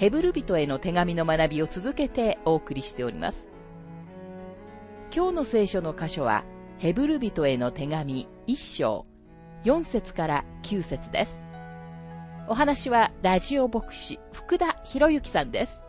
ヘブル人への手紙の学びを続けてお送りしております。今日の聖書の箇所は、ヘブル人への手紙1章、4節から9節です。お話はラジオ牧師福田博之さんです。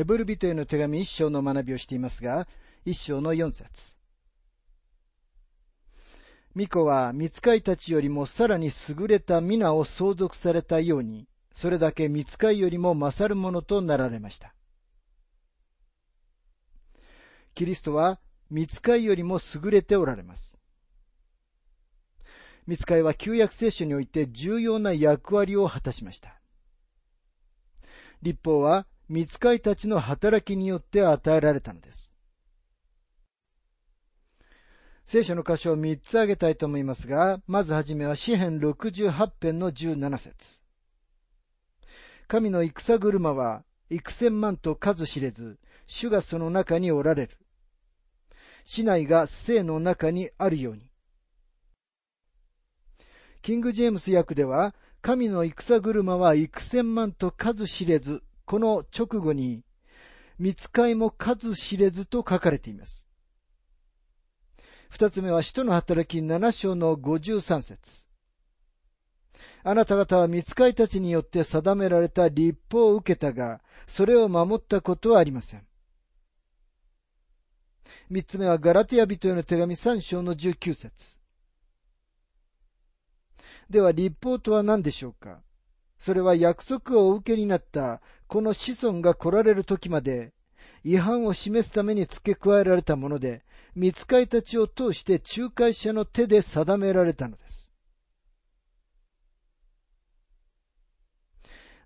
ヘブル人への手紙一章の学びをしていますが、一章の四節。巫女は見つかいたちよりもさらに優れた皆を相続されたように、それだけ見つかいよりも勝るものとなられました。キリストは見つかいよりも優れておられます。見つかいは旧約聖書において重要な役割を果たしました。立法は見つかいたちの働きによって与えられたのです。聖書の箇所を3つ挙げたいと思いますが、まずはじめは詩編68編の17節神の戦車は幾千万と数知れず、主がその中におられる。市内が生の中にあるように。キング・ジェームス訳では、神の戦車は幾千万と数知れずこの直後に、見つかいも数知れずと書かれています。二つ目は、使徒の働き七章の五十三節。あなた方は見つかいたちによって定められた立法を受けたが、それを守ったことはありません。三つ目は、ガラティア人への手紙三章の十九節。では、立法とは何でしょうか？それは約束をお受けになったこの子孫が来られる時まで違反を示すために付け加えられたもので、見つかいたちを通して仲介者の手で定められたのです。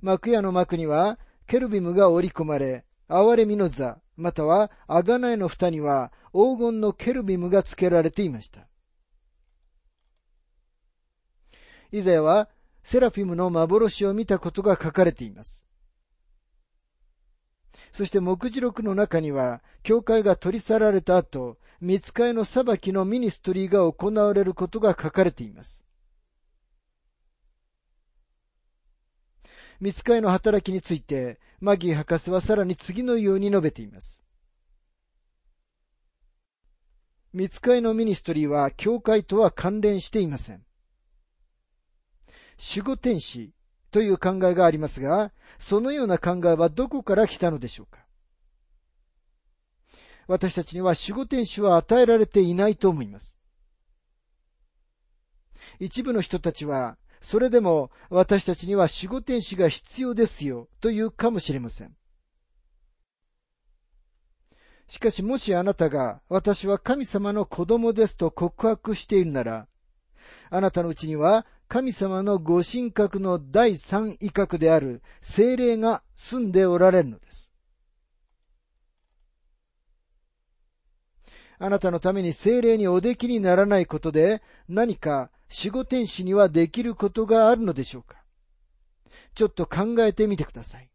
幕屋の幕には、ケルビムが織り込まれ、憐れみの座、または贖いの蓋には黄金のケルビムが付けられていました。イザヤはセラフィムの幻を見たことが書かれています。そして目次録の中には、教会が取り去られた後、見つかいの裁きのミニストリーが行われることが書かれています。見つかいの働きについて、マギー博士はさらに次のように述べています。見つかいのミニストリーは教会とは関連していません。守護天使という考えがありますが、そのような考えはどこから来たのでしょうか？私たちには守護天使は与えられていないと思います。一部の人たちは、それでも私たちには守護天使が必要ですよというかもしれません。しかしもしあなたが私は神様の子供ですと告白しているなら、あなたのうちには神様のご神格の第三威嚇である精霊が住んでおられるのです。あなたのために精霊におできにならないことで何か守護天使にはできることがあるのでしょうかちょっと考えてみてください。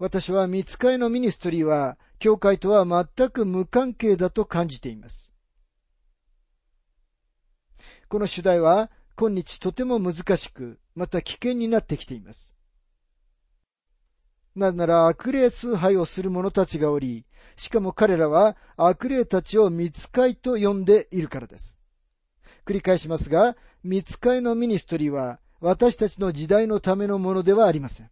私は御使いのミニストリーは教会とは全く無関係だと感じています。この主題は今日とても難しく、また危険になってきています。なぜなら悪霊崇拝をする者たちがおり、しかも彼らは悪霊たちを御使いと呼んでいるからです。繰り返しますが、御使いのミニストリーは私たちの時代のためのものではありません。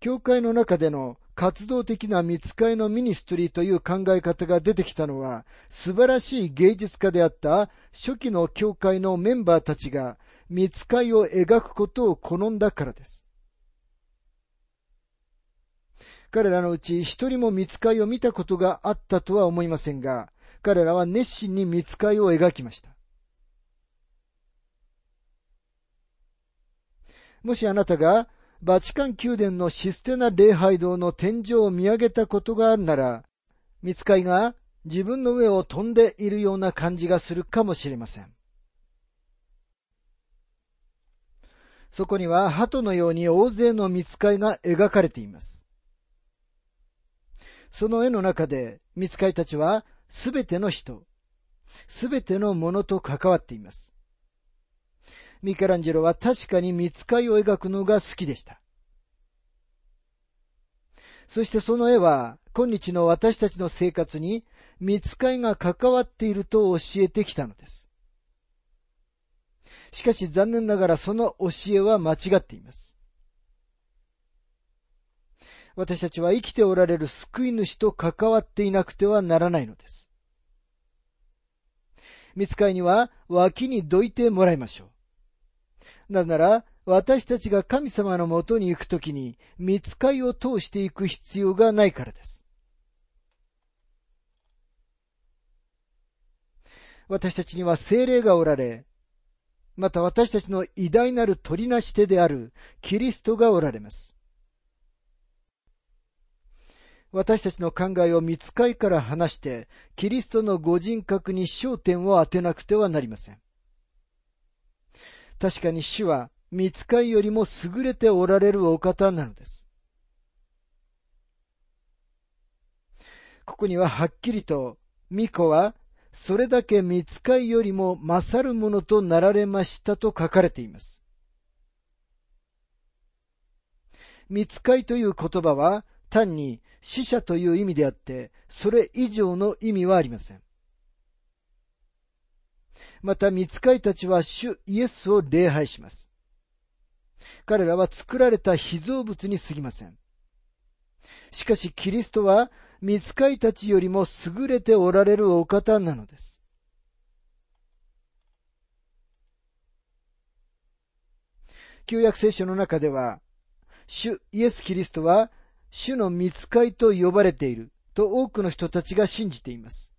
教会の中での活動的な見つかいのミニストリーという考え方が出てきたのは、素晴らしい芸術家であった初期の教会のメンバーたちが見つかいを描くことを好んだからです。彼らのうち一人も見つかいを見たことがあったとは思いませんが、彼らは熱心に見つかいを描きました。もしあなたがバチカン宮殿のシステナ礼拝堂の天井を見上げたことがあるなら、見つかいが自分の上を飛んでいるような感じがするかもしれません。そこには鳩のように大勢の見つかいが描かれています。その絵の中で見つかいたちはすべての人、すべてのものと関わっています。ミケランジェロは確かに見つかいを描くのが好きでした。そしてその絵は今日の私たちの生活に見つかいが関わっていると教えてきたのです。しかし残念ながらその教えは間違っています。私たちは生きておられる救い主と関わっていなくてはならないのです。見つかいには脇にどいてもらいましょう。なぜなら、私たちが神様のもとに行くときに、見つかいを通していく必要がないからです。私たちには精霊がおられ、また私たちの偉大なる取りなし手であるキリストがおられます。私たちの考えを見つかいから離して、キリストのご人格に焦点を当てなくてはなりません。確かに主は見つかいよりも優れておられるお方なのです。ここにははっきりと、巫女はそれだけ見つかいよりも勝るものとなられましたと書かれています。見つかいという言葉は単に死者という意味であって、それ以上の意味はありません。また、見つかいたちは主イエスを礼拝します。彼らは作られた被造物に過ぎません。しかし、キリストは、見つかいたちよりも優れておられるお方なのです。旧約聖書の中では、主イエス・キリストは主の見つかいと呼ばれていると多くの人たちが信じています。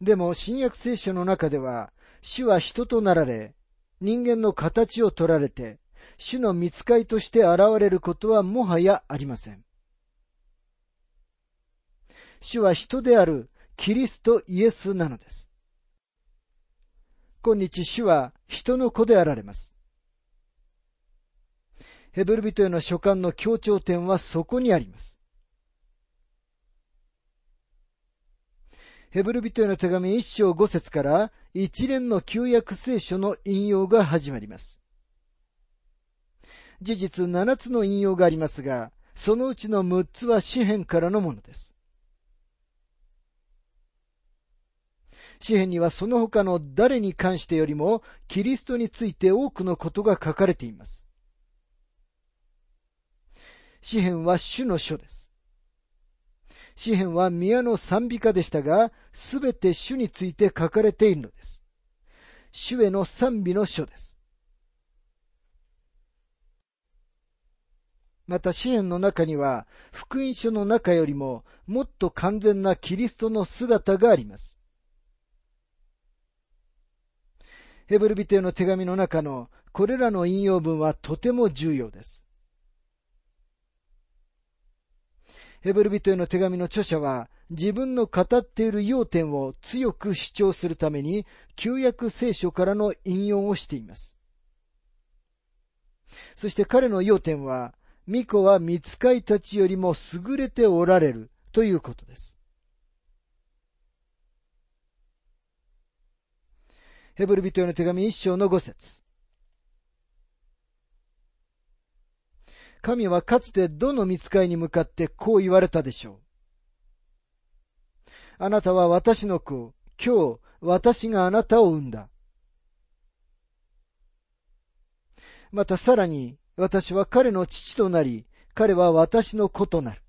でも新約聖書の中では、主は人となられ、人間の形を取られて、主の見つかいとして現れることはもはやありません。主は人であるキリストイエスなのです。今日主は人の子であられます。ヘブル人への書簡の強調点はそこにあります。ヘブル人への手紙一章五節から一連の旧約聖書の引用が始まります。事実七つの引用がありますが、そのうちの六つは詩篇からのものです。詩篇にはその他の誰に関してよりもキリストについて多くのことが書かれています。詩篇は主の書です。詩篇は宮の賛美歌でしたが、すべて主について書かれているのです。主への賛美の書です。また詩篇の中には、福音書の中よりももっと完全なキリストの姿があります。ヘブルビテの手紙の中のこれらの引用文はとても重要です。ヘブル人への手紙の著者は、自分の語っている要点を強く主張するために、旧約聖書からの引用をしています。そして彼の要点は、巫女は見つかいたちよりも優れておられるということです。ヘブル人への手紙一章の五節神はかつてどの見つかいに向かってこう言われたでしょう。あなたは私の子、今日私があなたを産んだ。またさらに私は彼の父となり、彼は私の子となる。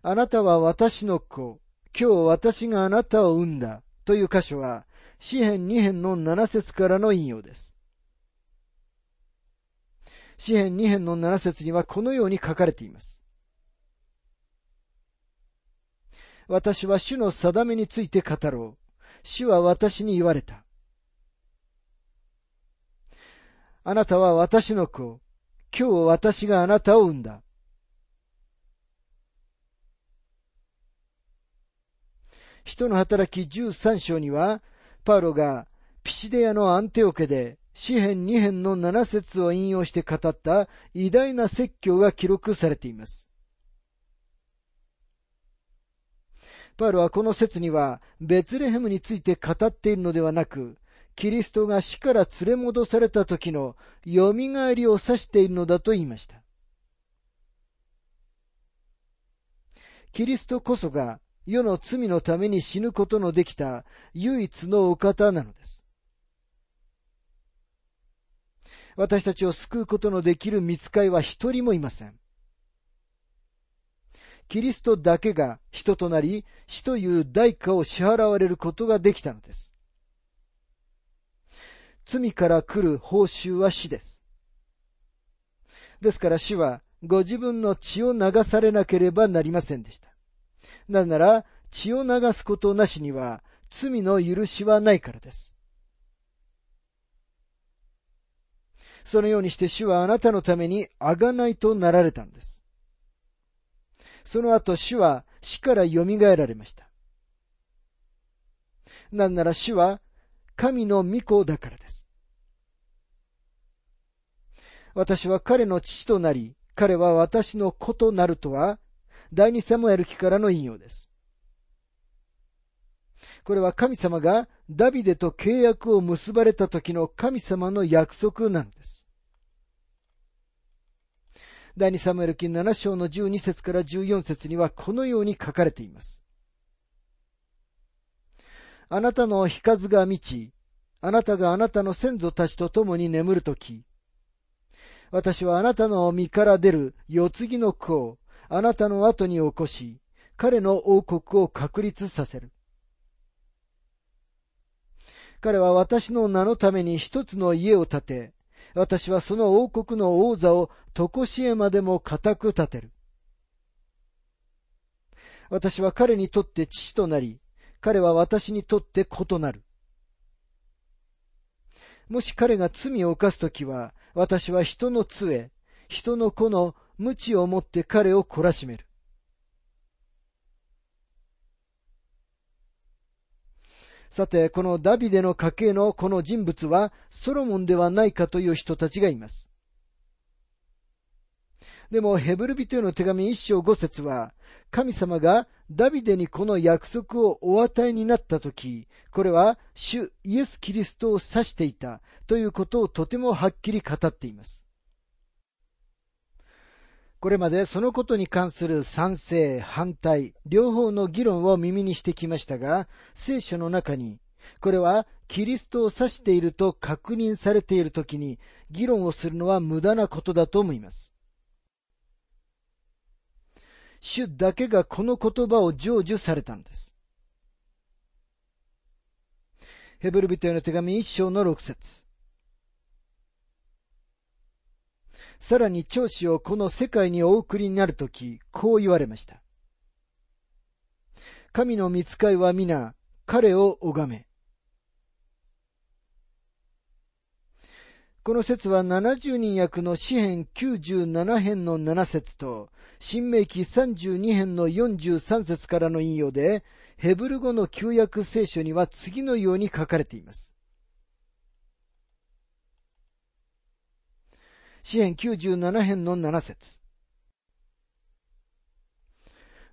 あなたは私の子、今日私があなたを生んだという箇所は、詩編2編の7節からの引用です。詩編2編の7節にはこのように書かれています。私は主の定めについて語ろう。主は私に言われた。あなたは私の子。今日私があなたを産んだ。人の働き13章には、パウロがピシデアのアンテオケで詩編2編の7節を引用して語った偉大な説教が記録されています。パウロはこの説にはベツレヘムについて語っているのではなく、キリストが死から連れ戻された時の蘇りを指しているのだと言いました。キリストこそが世の罪のために死ぬことのできた唯一のお方なのです。私たちを救うことのできる見つかいは一人もいません。キリストだけが人となり、死という代価を支払われることができたのです。罪から来る報酬は死です。ですから死はご自分の血を流されなければなりませんでした。なぜなら血を流すことなしには罪の許しはないからです。そのようにして主はあなたのためにあがないとなられたんです。その後主は死から蘇られました。なんなら主は神の御子だからです。私は彼の父となり、彼は私の子となるとは、第二サムエル記からの引用です。これは神様がダビデと契約を結ばれた時の神様の約束なんです。第二サムエル記7章の12節から14節にはこのように書かれています。あなたの日数が満ち、あなたがあなたの先祖たちと共に眠るとき、私はあなたの身から出る世継ぎの子をあなたの後に起こし、彼の王国を確立させる。彼は私の名のために一つの家を建て、私はその王国の王座を常しえまでも固く立てる。私は彼にとって父となり、彼は私にとって子となる。もし彼が罪を犯すときは、私は人の杖、人の子の無知をもって彼を懲らしめる。さて、このダビデの家系のこの人物はソロモンではないかという人たちがいます。でも、ヘブル人への手紙一章五節は、神様がダビデにこの約束をお与えになったとき、これは主イエス・キリストを指していたということをとてもはっきり語っています。これまでそのことに関する賛成、反対、両方の議論を耳にしてきましたが、聖書の中に、これはキリストを指していると確認されているときに、議論をするのは無駄なことだと思います。主だけがこの言葉を成就されたんです。ヘブル人への手紙一章の六節さらに長子をこの世界にお送りになるとき、こう言われました。神の見使いは皆、彼を拝め。この説は70人役の詩編97編の7節と、新明記32編の43節からの引用で、ヘブル語の旧約聖書には次のように書かれています。詩編97編の7節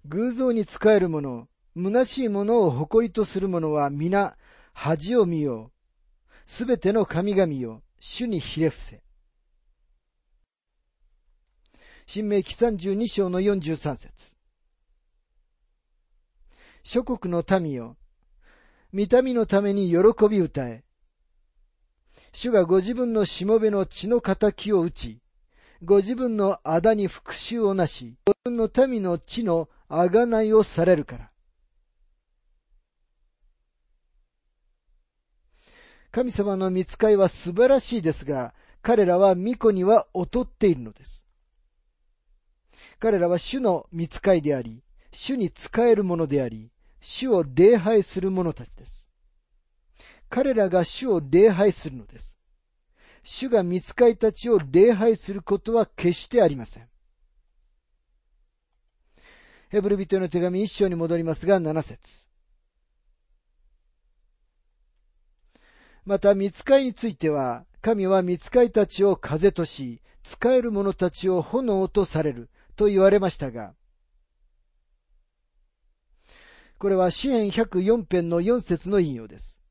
偶像に仕える者、虚しいものを誇りとする者は皆、恥を見よう。すべての神々よ、主にひれ伏せ。新明記32章の43節諸国の民よ、見た目のために喜び歌え。主がご自分のしもべの血の仇を打ち、ご自分のあだに復讐をなし、ご自分の民の血のあがないをされるから。神様の見使いは素晴らしいですが、彼らは巫女には劣っているのです。彼らは主の見使いであり、主に仕えるものであり、主を礼拝する者たちです。彼らが主を礼拝するのです。主が見使いたちを礼拝することは決してありません。ヘブル人への手紙一章に戻りますが、7節また、見使いについては、神は見使いたちを風とし、使える者たちを炎とされると言われましたが、これは詩篇104編の4節の引用です。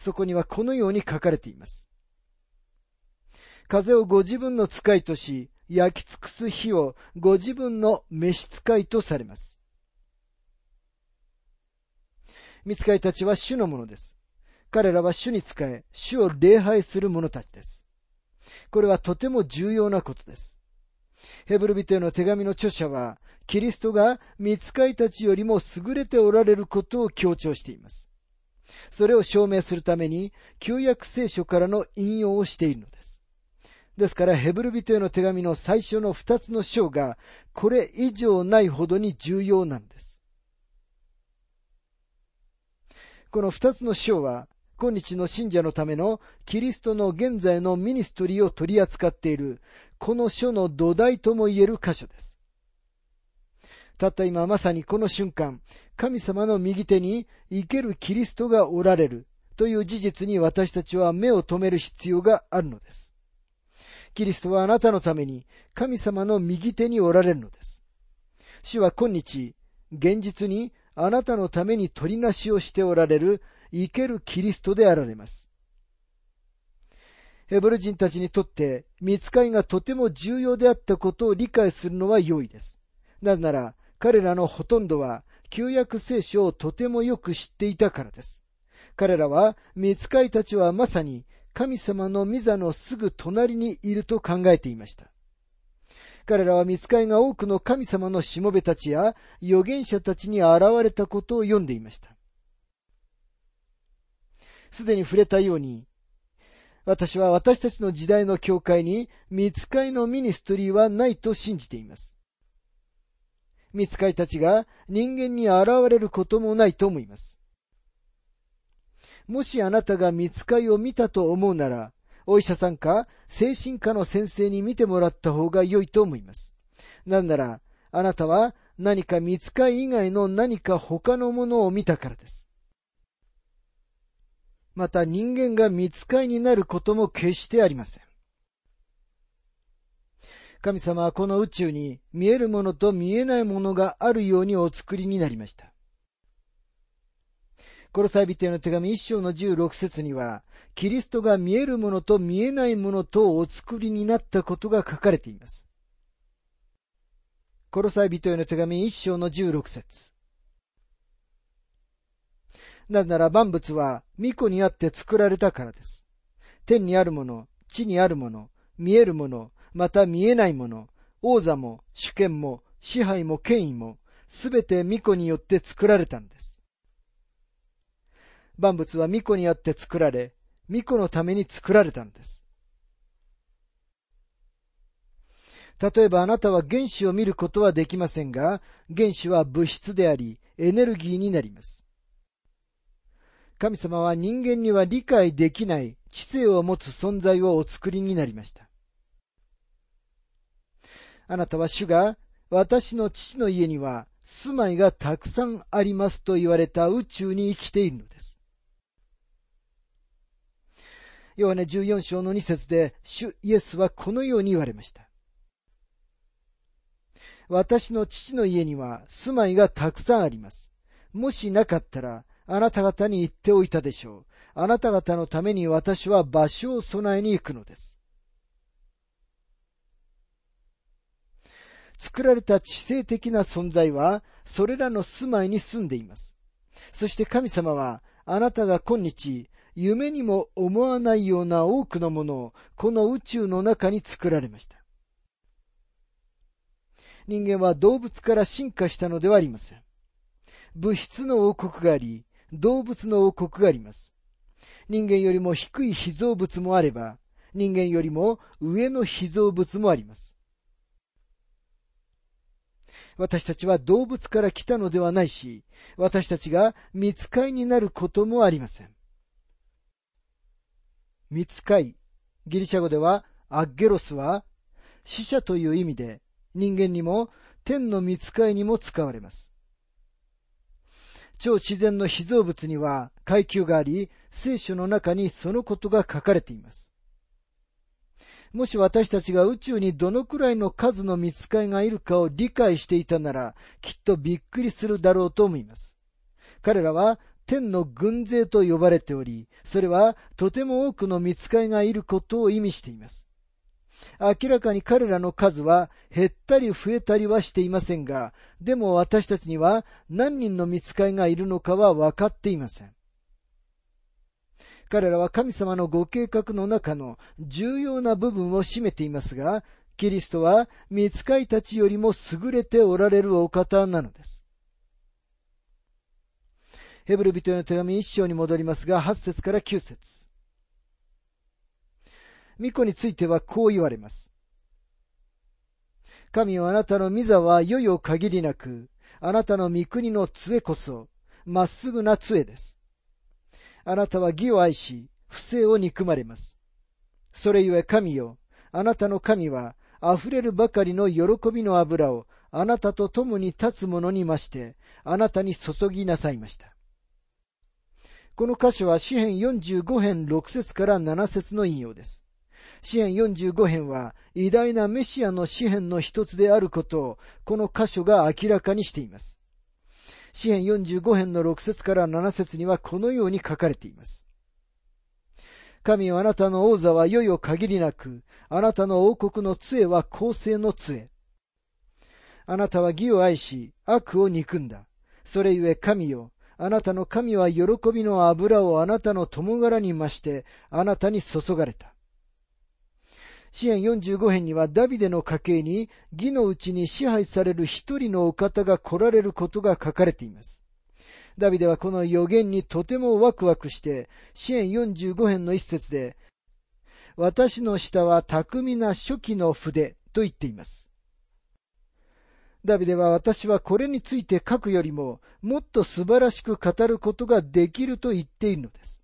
そこにはこのように書かれています。風をご自分の使いとし、焼き尽くす火をご自分の召使いとされます。見つかいたちは主のものです。彼らは主に仕え、主を礼拝する者たちです。これはとても重要なことです。ヘブル人への手紙の著者は、キリストが見つかいたちよりも優れておられることを強調しています。それを証明するために、旧約聖書からの引用をしているのです。ですから、ヘブル人への手紙の最初の二つの章が、これ以上ないほどに重要なんです。この二つの章は、今日の信者のためのキリストの現在のミニストリーを取り扱っている、この書の土台とも言える箇所です。たった今まさにこの瞬間、神様の右手に生けるキリストがおられるという事実に私たちは目を留める必要があるのです。キリストはあなたのために神様の右手におられるのです。主は今日、現実にあなたのために取りなしをしておられる生けるキリストであられます。ヘブル人たちにとって見つかりがとても重要であったことを理解するのは良いです。なぜなら彼らのほとんどは旧約聖書をとてもよく知っていたからです。彼らは、見つかいたちはまさに神様の御座のすぐ隣にいると考えていました。彼らは見つかいが多くの神様のしもべたちや預言者たちに現れたことを読んでいました。すでに触れたように、私は私たちの時代の教会に見つかいのミニストリーはないと信じています。見つかいたちが人間に現れることもないと思います。もしあなたが見つかいを見たと思うなら、お医者さんか精神科の先生に見てもらった方が良いと思います。なんなら、あなたは何か見つかい以外の何か他のものを見たからです。また人間が見つかいになることも決してありません。神様はこの宇宙に見えるものと見えないものがあるようにお作りになりました。コロサイビテの手紙一章の十六節には、キリストが見えるものと見えないものとお作りになったことが書かれています。コロサイ人への手紙一章の十六節なぜなら万物は巫女にあって作られたからです。天にあるもの、地にあるもの、見えるもの、また見えないもの、王座も主権も支配も権威も、すべて巫女によって作られたんです。万物は巫女にあって作られ、巫女のために作られたのです。例えばあなたは原子を見ることはできませんが、原子は物質であり、エネルギーになります。神様は人間には理解できない知性を持つ存在をお作りになりました。あなたは主が私の父の家には住まいがたくさんありますと言われた宇宙に生きているのです。ヨハネ14章の2節で主イエスはこのように言われました。私の父の家には住まいがたくさんあります。もしなかったらあなた方に言っておいたでしょう。あなた方のために私は場所を備えに行くのです。作られた知性的な存在は、それらの住まいに住んでいます。そして神様は、あなたが今日、夢にも思わないような多くのものを、この宇宙の中に作られました。人間は動物から進化したのではありません。物質の王国があり、動物の王国があります。人間よりも低い被造物もあれば、人間よりも上の被造物もあります。私たちは動物から来たのではないし、私たちが見つかいになることもありません。見つかい、ギリシャ語ではアッゲロスは死者という意味で人間にも天の見つかいにも使われます。超自然の被造物には階級があり、聖書の中にそのことが書かれています。もし私たちが宇宙にどのくらいの数の見つかいがいるかを理解していたなら、きっとびっくりするだろうと思います。彼らは天の軍勢と呼ばれており、それはとても多くの見つかいがいることを意味しています。明らかに彼らの数は減ったり増えたりはしていませんが、でも私たちには何人の見つかいがいるのかは分かっていません。彼らは神様のご計画の中の重要な部分を占めていますが、キリストは見つかいたちよりも優れておられるお方なのです。ヘブル人への手紙一章に戻りますが、8節から9節巫女についてはこう言われます。神はあなたの御座は世よ限りなく、あなたの御国の杖こそ、まっすぐな杖です。あなたは義を愛し、不正を憎まれます。それゆえ神よ、あなたの神は、溢れるばかりの喜びの油を、あなたと共に立つ者に増して、あなたに注ぎなさいました。この箇所は詩編45編6節から7節の引用です。詩篇45編は偉大なメシアの詩篇の一つであることをこの箇所が明らかにしています。詩篇45編の6節から7節にはこのように書かれています。神はあなたの王座は世よ限りなく、あなたの王国の杖は公正の杖。あなたは義を愛し、悪を憎んだ。それゆえ神よ、あなたの神は喜びの油をあなたの友柄に増して、あなたに注がれた。支援45編にはダビデの家系に義のうちに支配される一人のお方が来られることが書かれています。ダビデはこの予言にとてもワクワクして、支援45編の一節で、私の下は巧みな初期の筆と言っています。ダビデは私はこれについて書くよりももっと素晴らしく語ることができると言っているのです。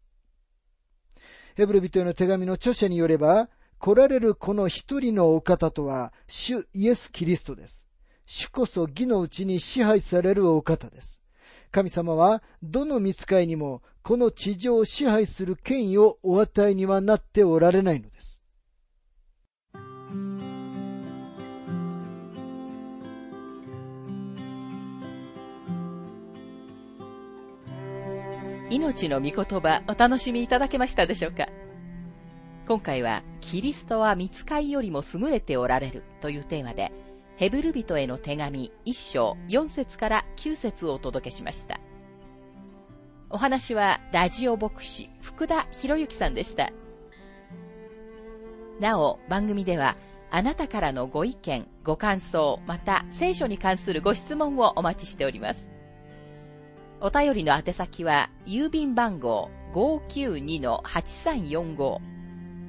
ヘブル人への手紙の著者によれば、来られるこの一人のお方とは、主イエス・キリストです。主こそ義のうちに支配されるお方です。神様は、どの見つかいにも、この地上を支配する権威をお与えにはなっておられないのです。命の御言葉お楽しみいただけましたでしょうか？今回は、キリストは見つかいよりも優れておられるというテーマで、ヘブル人への手紙1章4節から9節をお届けしました。お話は、ラジオ牧師、福田博之さんでした。なお、番組では、あなたからのご意見、ご感想、また聖書に関するご質問をお待ちしております。お便りの宛先は、郵便番号592-8345